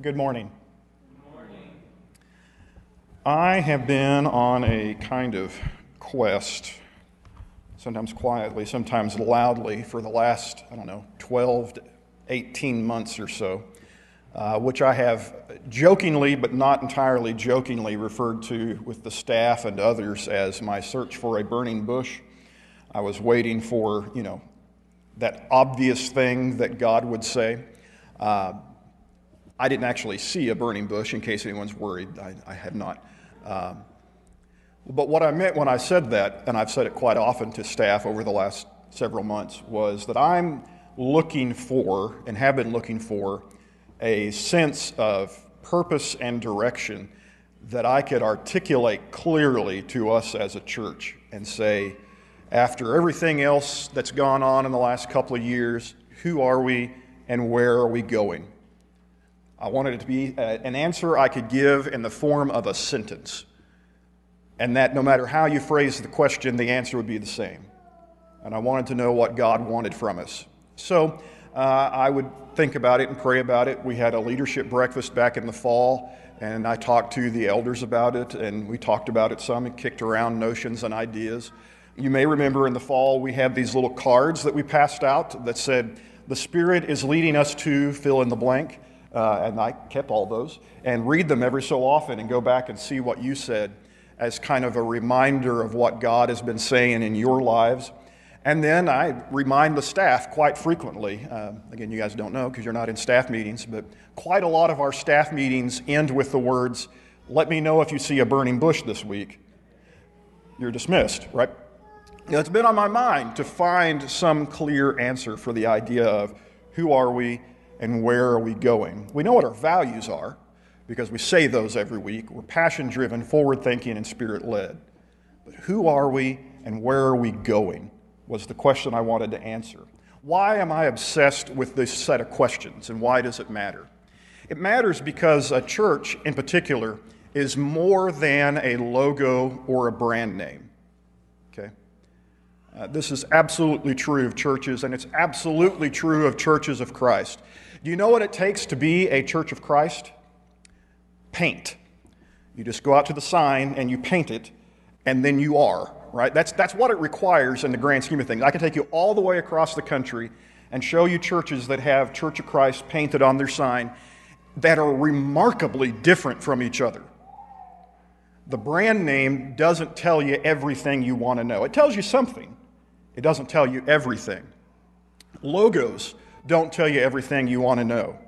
Good morning. Good morning. I have been on a kind of quest, sometimes quietly, sometimes loudly, for the last, I don't know, 12 to 18 months or so, uh, which I have jokingly, but not entirely jokingly, referred to with the staff and others as my search for a burning bush. I was waiting for, you know, that obvious thing that God would say. Uh, I didn't actually see a burning bush, in case anyone's worried. I, I had not. Um, but what I meant when I said that, and I've said it quite often to staff over the last several months, was that I'm looking for, and have been looking for, a sense of purpose and direction that I could articulate clearly to us as a church and say, after everything else that's gone on in the last couple of years, who are we and where are we going? I wanted it to be an answer I could give in the form of a sentence. And that no matter how you phrase the question, the answer would be the same. And I wanted to know what God wanted from us. So uh, I would think about it and pray about it. We had a leadership breakfast back in the fall, and I talked to the elders about it, and we talked about it some and kicked around notions and ideas. You may remember in the fall we had these little cards that we passed out that said, The Spirit is leading us to fill in the blank. Uh, and I kept all those and read them every so often and go back and see what you said as kind of a reminder of what God has been saying in your lives. And then I remind the staff quite frequently. Uh, again, you guys don't know because you're not in staff meetings, but quite a lot of our staff meetings end with the words, Let me know if you see a burning bush this week. You're dismissed, right? You know, it's been on my mind to find some clear answer for the idea of who are we and where are we going. We know what our values are because we say those every week. We're passion driven, forward thinking, and spirit led. But who are we and where are we going was the question I wanted to answer. Why am I obsessed with this set of questions and why does it matter? It matters because a church in particular is more than a logo or a brand name. Okay? Uh, this is absolutely true of churches, and it's absolutely true of churches of Christ. Do you know what it takes to be a church of Christ? Paint. You just go out to the sign and you paint it, and then you are, right? That's, that's what it requires in the grand scheme of things. I can take you all the way across the country and show you churches that have Church of Christ painted on their sign that are remarkably different from each other. The brand name doesn't tell you everything you want to know. It tells you something, it doesn't tell you everything. Logos don't tell you everything you want to know.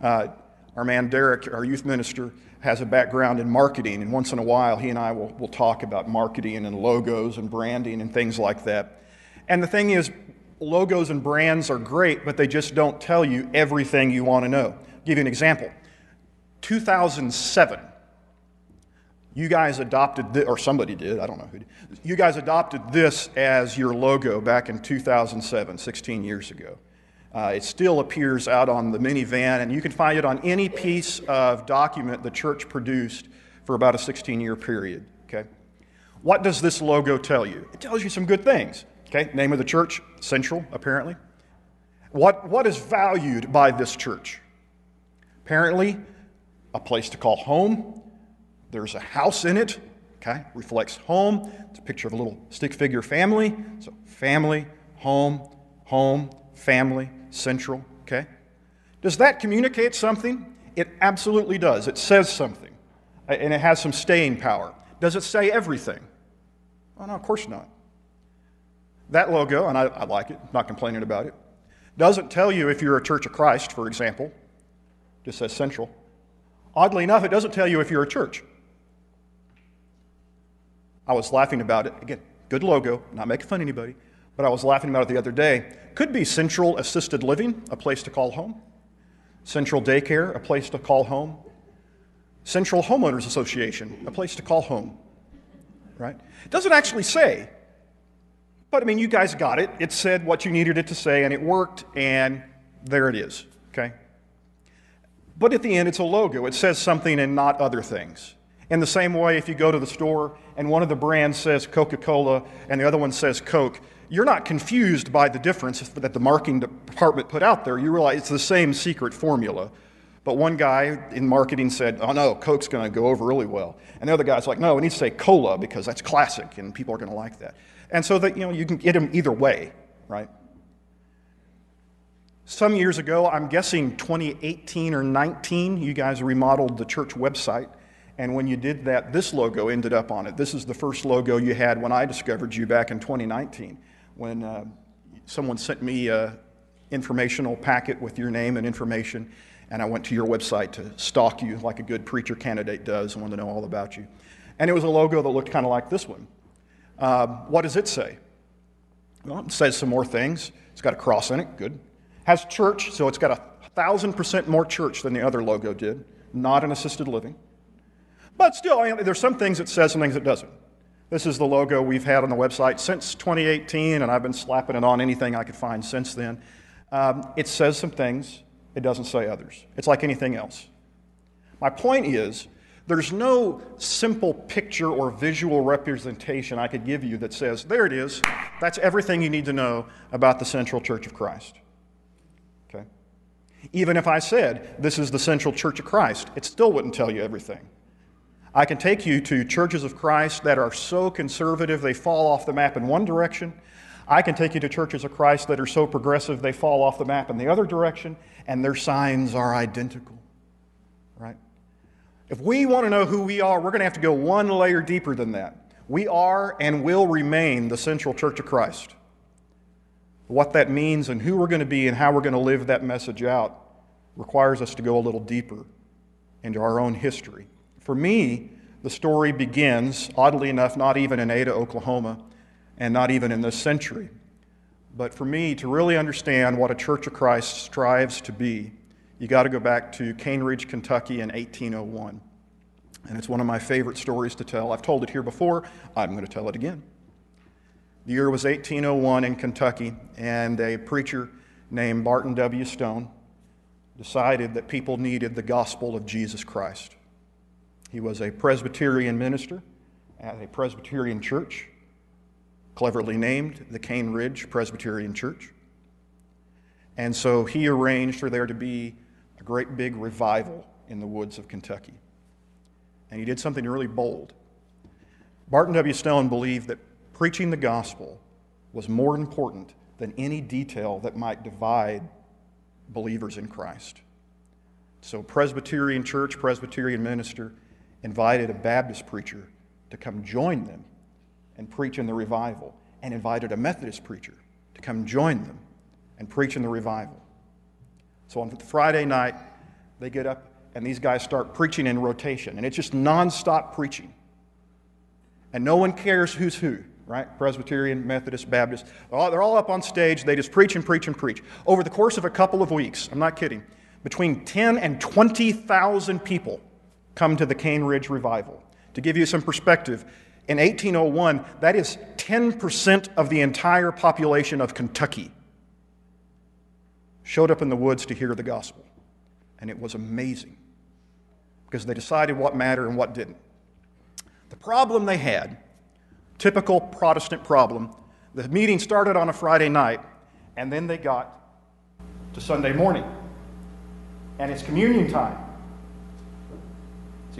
Uh, our man Derek, our youth minister, has a background in marketing, and once in a while he and I will, will talk about marketing and logos and branding and things like that. And the thing is, logos and brands are great, but they just don't tell you everything you want to know. I'll give you an example. 2007, you guys adopted, this, or somebody did, I don't know who did. You guys adopted this as your logo back in 2007, 16 years ago. Uh, it still appears out on the minivan, and you can find it on any piece of document the church produced for about a 16 year period. Okay? What does this logo tell you? It tells you some good things. Okay? Name of the church, Central, apparently. What, what is valued by this church? Apparently, a place to call home. There's a house in it. Okay? Reflects home. It's a picture of a little stick figure family. So, family, home, home, family, central, okay? Does that communicate something? It absolutely does. It says something, uh, and it has some staying power. Does it say everything? Oh, no, of course not. That logo, and I, I like it, not complaining about it, doesn't tell you if you're a Church of Christ, for example, just says central. Oddly enough, it doesn't tell you if you're a church. I was laughing about it. Again, good logo, not making fun of anybody, but I was laughing about it the other day. Could be Central Assisted Living, a place to call home. Central Daycare, a place to call home. Central Homeowners Association, a place to call home. Right? It doesn't actually say, but I mean, you guys got it. It said what you needed it to say, and it worked, and there it is. Okay? But at the end, it's a logo. It says something and not other things. In the same way, if you go to the store and one of the brands says Coca Cola and the other one says Coke, you're not confused by the difference that the marketing department put out there. You realize it's the same secret formula, But one guy in marketing said, oh no, Coke's going to go over really well. And the other guy's like, no, we need to say cola because that's classic and people are going to like that. And so that, you know, you can get them either way, right? Some years ago, I'm guessing 2018 or 19, you guys remodeled the church website. And when you did that, this logo ended up on it. This is the first logo you had when I discovered you back in 2019, when uh, someone sent me an informational packet with your name and information and I went to your website to stalk you like a good preacher candidate does. and wanted to know all about you. And it was a logo that looked kind of like this one. Uh, what does it say? Well, it says some more things. It's got a cross in it, good. Has church, so it's got a thousand percent more church than the other logo did. Not an assisted living. But still, I mean, there's some things it says and things it doesn't. This is the logo we've had on the website since 2018, and I've been slapping it on anything I could find since then. Um, it says some things, it doesn't say others. It's like anything else. My point is, there's no simple picture or visual representation I could give you that says, there it is, that's everything you need to know about the Central Church of Christ. Okay? Even if I said, this is the Central Church of Christ, it still wouldn't tell you everything. I can take you to churches of Christ that are so conservative they fall off the map in one direction, I can take you to churches of Christ that are so progressive they fall off the map in the other direction, and their signs are identical. Right? If we want to know who we are, we're going to have to go one layer deeper than that. We are and will remain the central church of Christ. What that means and who we're going to be and how we're going to live that message out requires us to go a little deeper into our own history. For me, the story begins, oddly enough, not even in Ada, Oklahoma and not even in this century. But for me to really understand what a Church of Christ strives to be, you got to go back to Cane Ridge, Kentucky in 1801. And it's one of my favorite stories to tell. I've told it here before, I'm going to tell it again. The year was 1801 in Kentucky, and a preacher named Barton W. Stone decided that people needed the gospel of Jesus Christ. He was a Presbyterian minister at a Presbyterian church cleverly named the Cane Ridge Presbyterian Church. And so he arranged for there to be a great big revival in the woods of Kentucky. And he did something really bold. Barton W. Stone believed that preaching the gospel was more important than any detail that might divide believers in Christ. So, Presbyterian church, Presbyterian minister invited a Baptist preacher to come join them and preach in the revival, and invited a Methodist preacher to come join them and preach in the revival. So on Friday night, they get up and these guys start preaching in rotation, and it's just nonstop preaching. And no one cares who's who, right? Presbyterian, Methodist, Baptist. They're all up on stage. They just preach and preach and preach. Over the course of a couple of weeks, I'm not kidding, between 10 and 20,000 people come to the Cane Ridge Revival. To give you some perspective, in 1801, that is 10% of the entire population of Kentucky showed up in the woods to hear the gospel. And it was amazing because they decided what mattered and what didn't. The problem they had, typical Protestant problem, the meeting started on a Friday night, and then they got to Sunday morning. And it's communion time.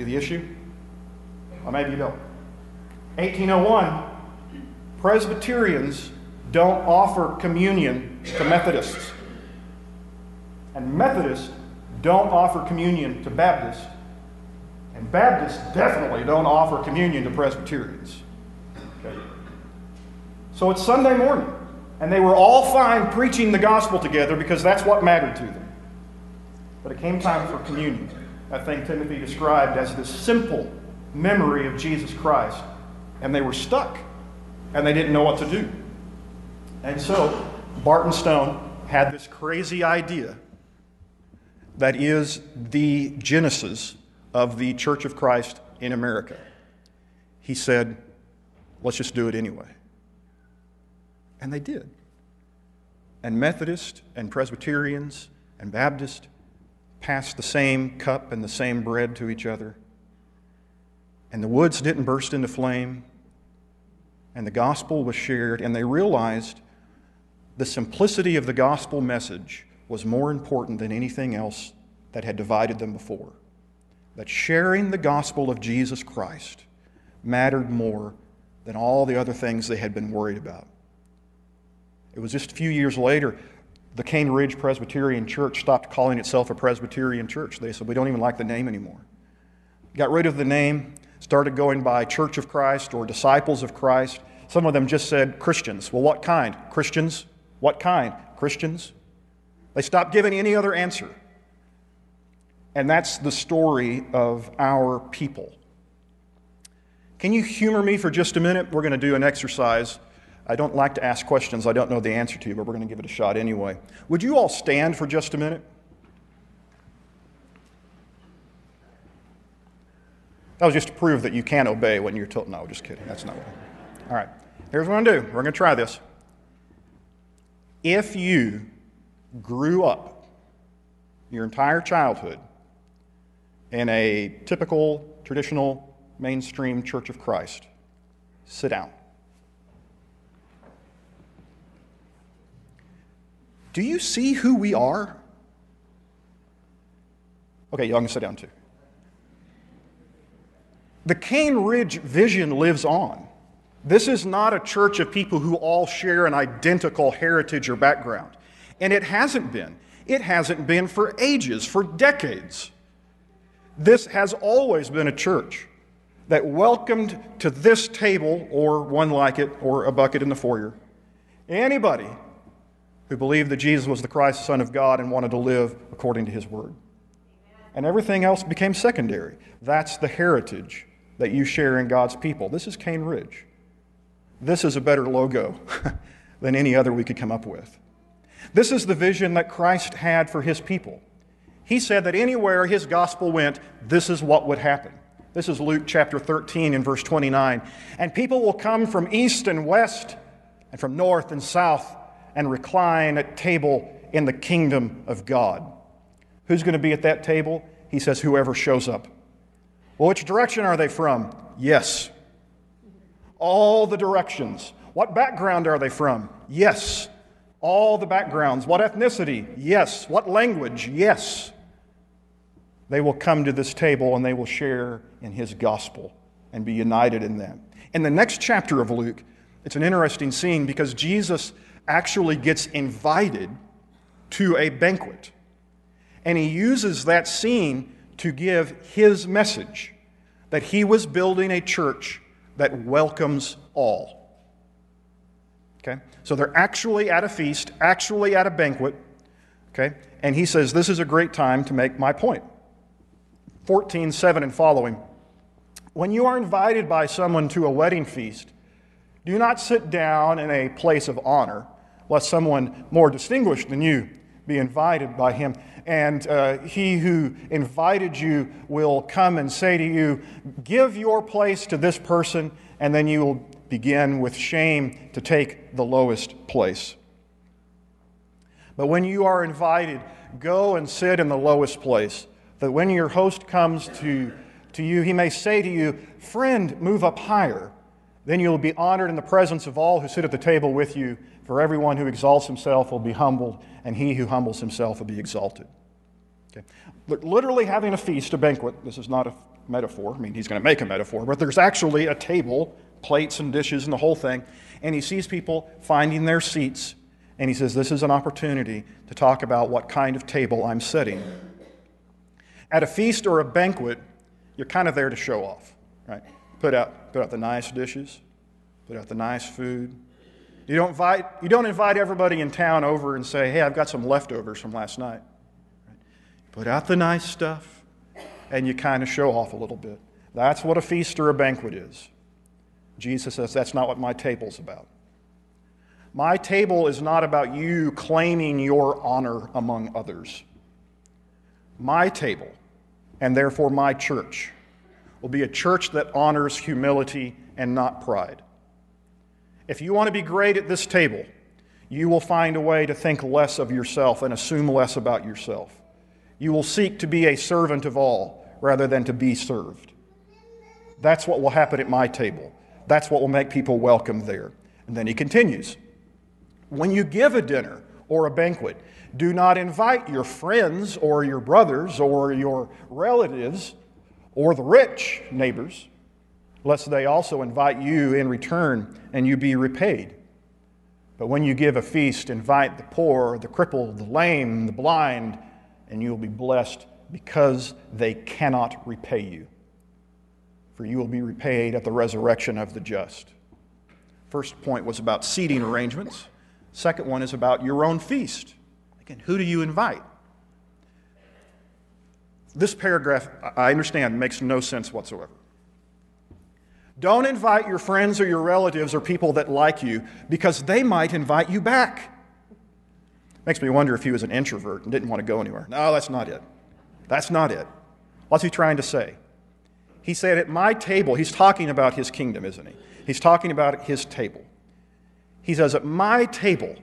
See the issue? Or maybe you don't. 1801, Presbyterians don't offer communion to Methodists. And Methodists don't offer communion to Baptists. And Baptists definitely don't offer communion to Presbyterians. Okay. So it's Sunday morning. And they were all fine preaching the gospel together because that's what mattered to them. But it came time for communion. That thing Timothy described as this simple memory of Jesus Christ and they were stuck and they didn't know what to do. And so Barton Stone had this crazy idea that is the genesis of the Church of Christ in America. He said, let's just do it anyway. And they did. And Methodists and Presbyterians and Baptists passed the same cup and the same bread to each other. And the woods didn't burst into flame and the gospel was shared, and they realized the simplicity of the gospel message was more important than anything else that had divided them before. That sharing the gospel of Jesus Christ mattered more than all the other things they had been worried about. It was just a few years later, the Cane Ridge Presbyterian Church stopped calling itself a Presbyterian church. They said, We don't even like the name anymore. Got rid of the name, started going by Church of Christ or Disciples of Christ. Some of them just said Christians. Well, what kind? Christians. What kind? Christians. They stopped giving any other answer. And that's the story of our people. Can you humor me for just a minute? We're going to do an exercise. I don't like to ask questions I don't know the answer to, but we're going to give it a shot anyway. Would you all stand for just a minute? That was just to prove that you can obey when you're told. No, just kidding. That's not what. All right. Here's what I'm going to do. We're going to try this. If you grew up your entire childhood in a typical, traditional, mainstream Church of Christ, sit down. Do you see who we are? Okay, y'all can sit down too. The Cane Ridge vision lives on. This is not a church of people who all share an identical heritage or background. And it hasn't been. It hasn't been for ages, for decades. This has always been a church that welcomed to this table, or one like it, or a bucket in the foyer, anybody who believed that Jesus was the Christ, the Son of God, and wanted to live according to his word. And everything else became secondary. That's the heritage that you share in God's people. This is Cane Ridge. This is a better logo than any other we could come up with. This is the vision that Christ had for his people. He said that anywhere his gospel went, this is what would happen. This is Luke chapter 13 and verse 29. And people will come from east and west and from north and south and recline at table in the kingdom of God. Who's going to be at that table? He says, whoever shows up. Well, which direction are they from? Yes. All the directions. What background are they from? Yes. All the backgrounds. What ethnicity? Yes. What language? Yes. They will come to this table and they will share in his gospel and be united in that. In the next chapter of Luke, it's an interesting scene because Jesus actually gets invited to a banquet. And he uses that scene to give his message that he was building a church that welcomes all. Okay? So they're actually at a feast, actually at a banquet. Okay? And he says, This is a great time to make my point. 14, 7 and following. When you are invited by someone to a wedding feast, do not sit down in a place of honor, lest someone more distinguished than you be invited by him. And uh, he who invited you will come and say to you, Give your place to this person, and then you will begin with shame to take the lowest place. But when you are invited, go and sit in the lowest place, that when your host comes to, to you, he may say to you, Friend, move up higher. Then you will be honored in the presence of all who sit at the table with you, for everyone who exalts himself will be humbled, and he who humbles himself will be exalted. Okay. Literally having a feast, a banquet, this is not a metaphor. I mean, he's going to make a metaphor, but there's actually a table, plates and dishes, and the whole thing. And he sees people finding their seats, and he says, This is an opportunity to talk about what kind of table I'm setting. At a feast or a banquet, you're kind of there to show off, right? Put out, put out the nice dishes, put out the nice food. You don't, invite, you don't invite everybody in town over and say, hey, I've got some leftovers from last night. Right? Put out the nice stuff, and you kind of show off a little bit. That's what a feast or a banquet is. Jesus says that's not what my table's about. My table is not about you claiming your honor among others. My table, and therefore my church, will be a church that honors humility and not pride. If you want to be great at this table, you will find a way to think less of yourself and assume less about yourself. You will seek to be a servant of all rather than to be served. That's what will happen at my table. That's what will make people welcome there. And then he continues When you give a dinner or a banquet, Do not invite your friends or your brothers or your relatives or the rich neighbors, lest they also invite you in return and you be repaid. But when you give a feast, invite the poor, the crippled, the lame, the blind, and you will be blessed because they cannot repay you. For you will be repaid at the resurrection of the just. First point was about seating arrangements. Second one is about your own feast. Again, who do you invite? This paragraph, I understand, makes no sense whatsoever. Don't invite your friends or your relatives or people that like you because they might invite you back. Makes me wonder if he was an introvert and didn't want to go anywhere. No, that's not it. That's not it. What's he trying to say? He said, At my table, he's talking about his kingdom, isn't he? He's talking about his table. He says, At my table,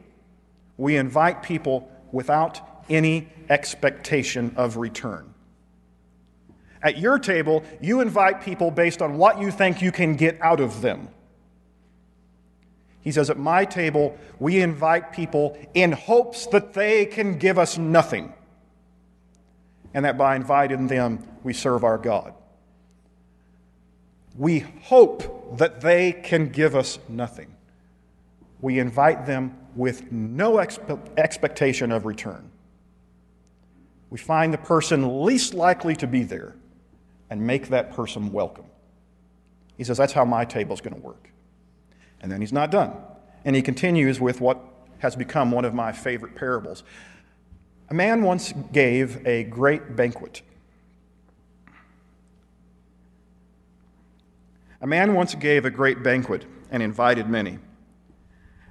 we invite people without any expectation of return. At your table, you invite people based on what you think you can get out of them. He says, At my table, we invite people in hopes that they can give us nothing, and that by inviting them, we serve our God. We hope that they can give us nothing. We invite them with no expe- expectation of return. We find the person least likely to be there and make that person welcome. He says, That's how my table is going to work. And then he's not done. And he continues with what has become one of my favorite parables. A man once gave a great banquet. A man once gave a great banquet and invited many.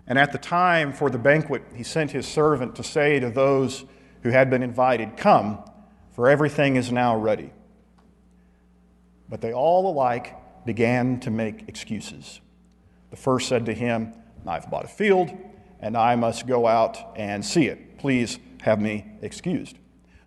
And at the time for the banquet, he sent his servant to say to those who had been invited, Come, for everything is now ready. But they all alike began to make excuses. The first said to him, I've bought a field, and I must go out and see it. Please have me excused.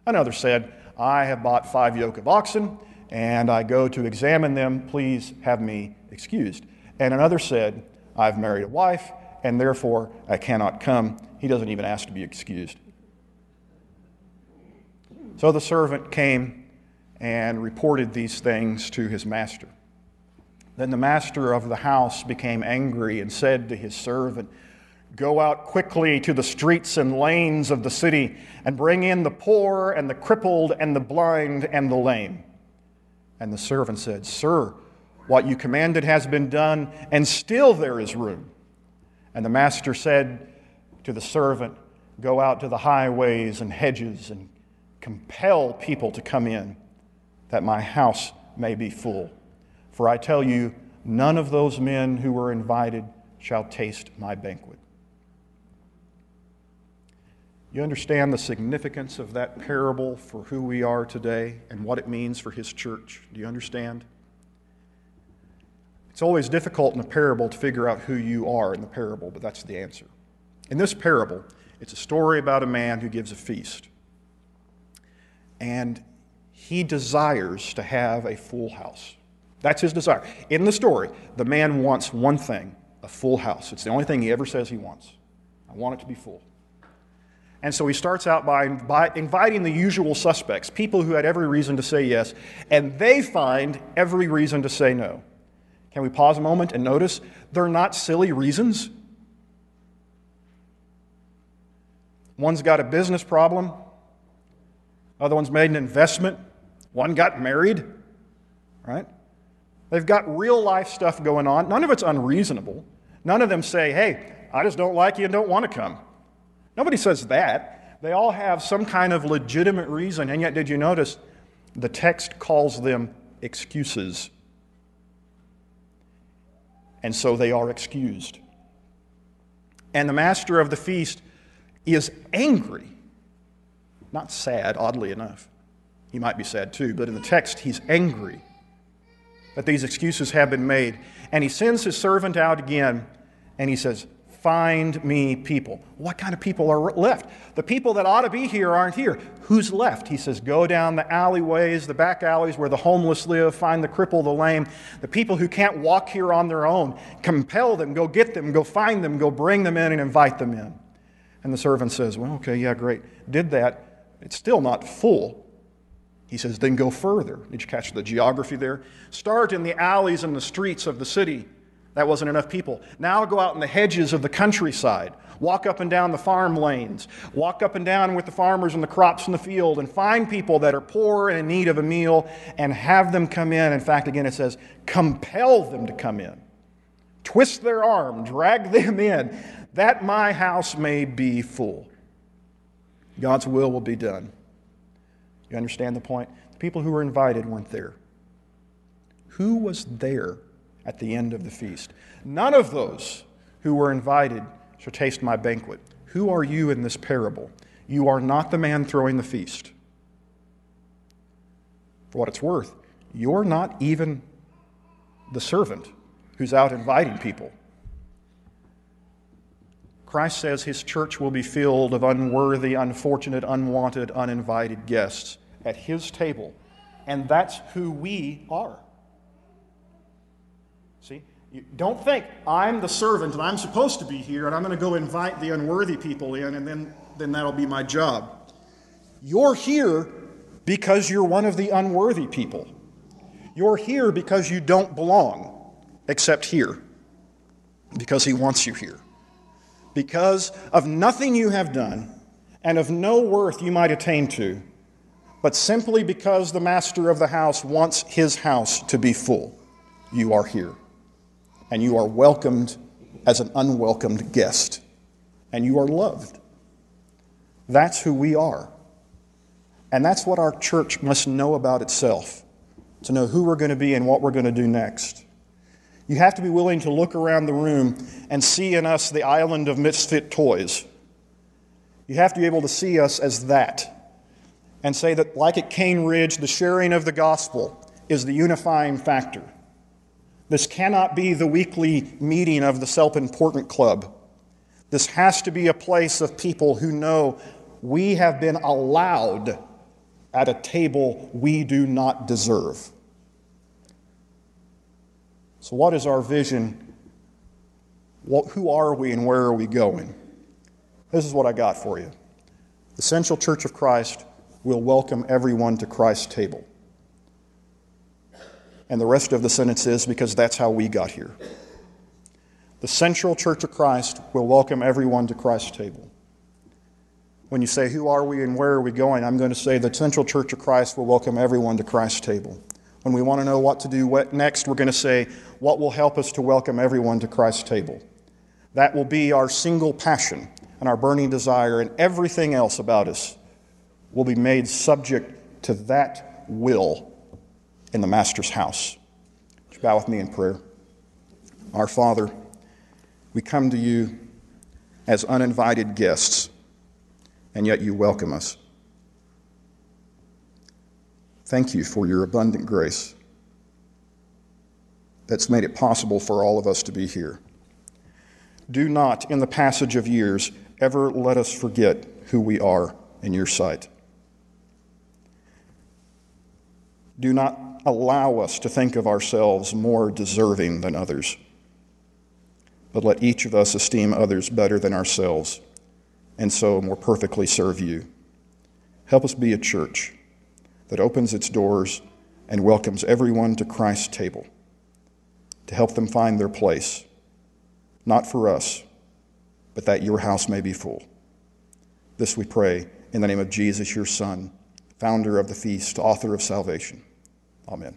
Another said, I have bought five yoke of oxen, and I go to examine them. Please have me excused. And another said, I've married a wife, and therefore I cannot come. He doesn't even ask to be excused. So the servant came and reported these things to his master. Then the master of the house became angry and said to his servant, Go out quickly to the streets and lanes of the city and bring in the poor and the crippled and the blind and the lame. And the servant said, Sir, what you commanded has been done, and still there is room. And the master said to the servant, Go out to the highways and hedges and compel people to come in that my house may be full. For I tell you, none of those men who were invited shall taste my banquet. You understand the significance of that parable for who we are today and what it means for his church? Do you understand? It's always difficult in a parable to figure out who you are in the parable, but that's the answer. In this parable, it's a story about a man who gives a feast. And he desires to have a full house. That's his desire. In the story, the man wants one thing a full house. It's the only thing he ever says he wants. I want it to be full. And so he starts out by, inviting the usual suspects, people who had every reason to say yes, and they find every reason to say no. Can we pause a moment and notice they're not silly reasons? One's got a business problem, other one's made an investment, one got married, right? They've got real life stuff going on. None of it's unreasonable. None of them say, hey, I just don't like you and don't want to come. Nobody says that. They all have some kind of legitimate reason, and yet, did you notice the text calls them excuses? And so they are excused. And the master of the feast is angry, not sad, oddly enough. He might be sad too, but in the text, he's angry that these excuses have been made. And he sends his servant out again and he says, Find me people. What kind of people are left? The people that ought to be here aren't here. Who's left? He says, Go down the alleyways, the back alleys where the homeless live, find the cripple, the lame, the people who can't walk here on their own. Compel them, go get them, go find them, go bring them in and invite them in. And the servant says, Well, okay, yeah, great. Did that. It's still not full. He says, Then go further. Did you catch the geography there? Start in the alleys and the streets of the city. That wasn't enough people. Now go out in the hedges of the countryside. Walk up and down the farm lanes. Walk up and down with the farmers and the crops in the field and find people that are poor and in need of a meal and have them come in. In fact, again, it says, compel them to come in. Twist their arm, drag them in, that my house may be full. God's will will be done. You understand the point? The people who were invited weren't there. Who was there at the end of the feast? None of those who were invited shall taste my banquet. Who are you in this parable? You are not the man throwing the feast. For what it's worth, you're not even the servant who's out inviting people. Christ says his church will be filled of unworthy, unfortunate, unwanted, uninvited guests at his table. And that's who we are. See? You don't think I'm the servant and I'm supposed to be here and I'm going to go invite the unworthy people in and then, then that'll be my job. You're here because you're one of the unworthy people. You're here because you don't belong, except here, because He wants you here. Because of nothing you have done and of no worth you might attain to, but simply because the master of the house wants his house to be full, you are here and you are welcomed as an unwelcomed guest, and you are loved. That's who we are. And that's what our church must know about itself to know who we're going to be and what we're going to do next. You have to be willing to look around the room and see in us the island of misfit toys. You have to be able to see us as that and say that, like at Cane Ridge, the sharing of the gospel is the unifying factor. This cannot be the weekly meeting of the self important club. This has to be a place of people who know we have been allowed at a table we do not deserve. So, what is our vision? What, who are we and where are we going? This is what I got for you. The Central Church of Christ will welcome everyone to Christ's table. And the rest of the sentence is because that's how we got here. The Central Church of Christ will welcome everyone to Christ's table. When you say, Who are we and where are we going? I'm going to say, The Central Church of Christ will welcome everyone to Christ's table. When we want to know what to do next, we're going to say, What will help us to welcome everyone to Christ's table? That will be our single passion and our burning desire, and everything else about us will be made subject to that will in the Master's house. Would you bow with me in prayer? Our Father, we come to you as uninvited guests, and yet you welcome us. Thank you for your abundant grace that's made it possible for all of us to be here. Do not, in the passage of years, ever let us forget who we are in your sight. Do not allow us to think of ourselves more deserving than others. But let each of us esteem others better than ourselves, and so more perfectly serve you. Help us be a church that opens its doors and welcomes everyone to Christ's table to help them find their place, not for us, but that your house may be full. This we pray in the name of Jesus, your Son, founder of the feast, author of salvation. Amen.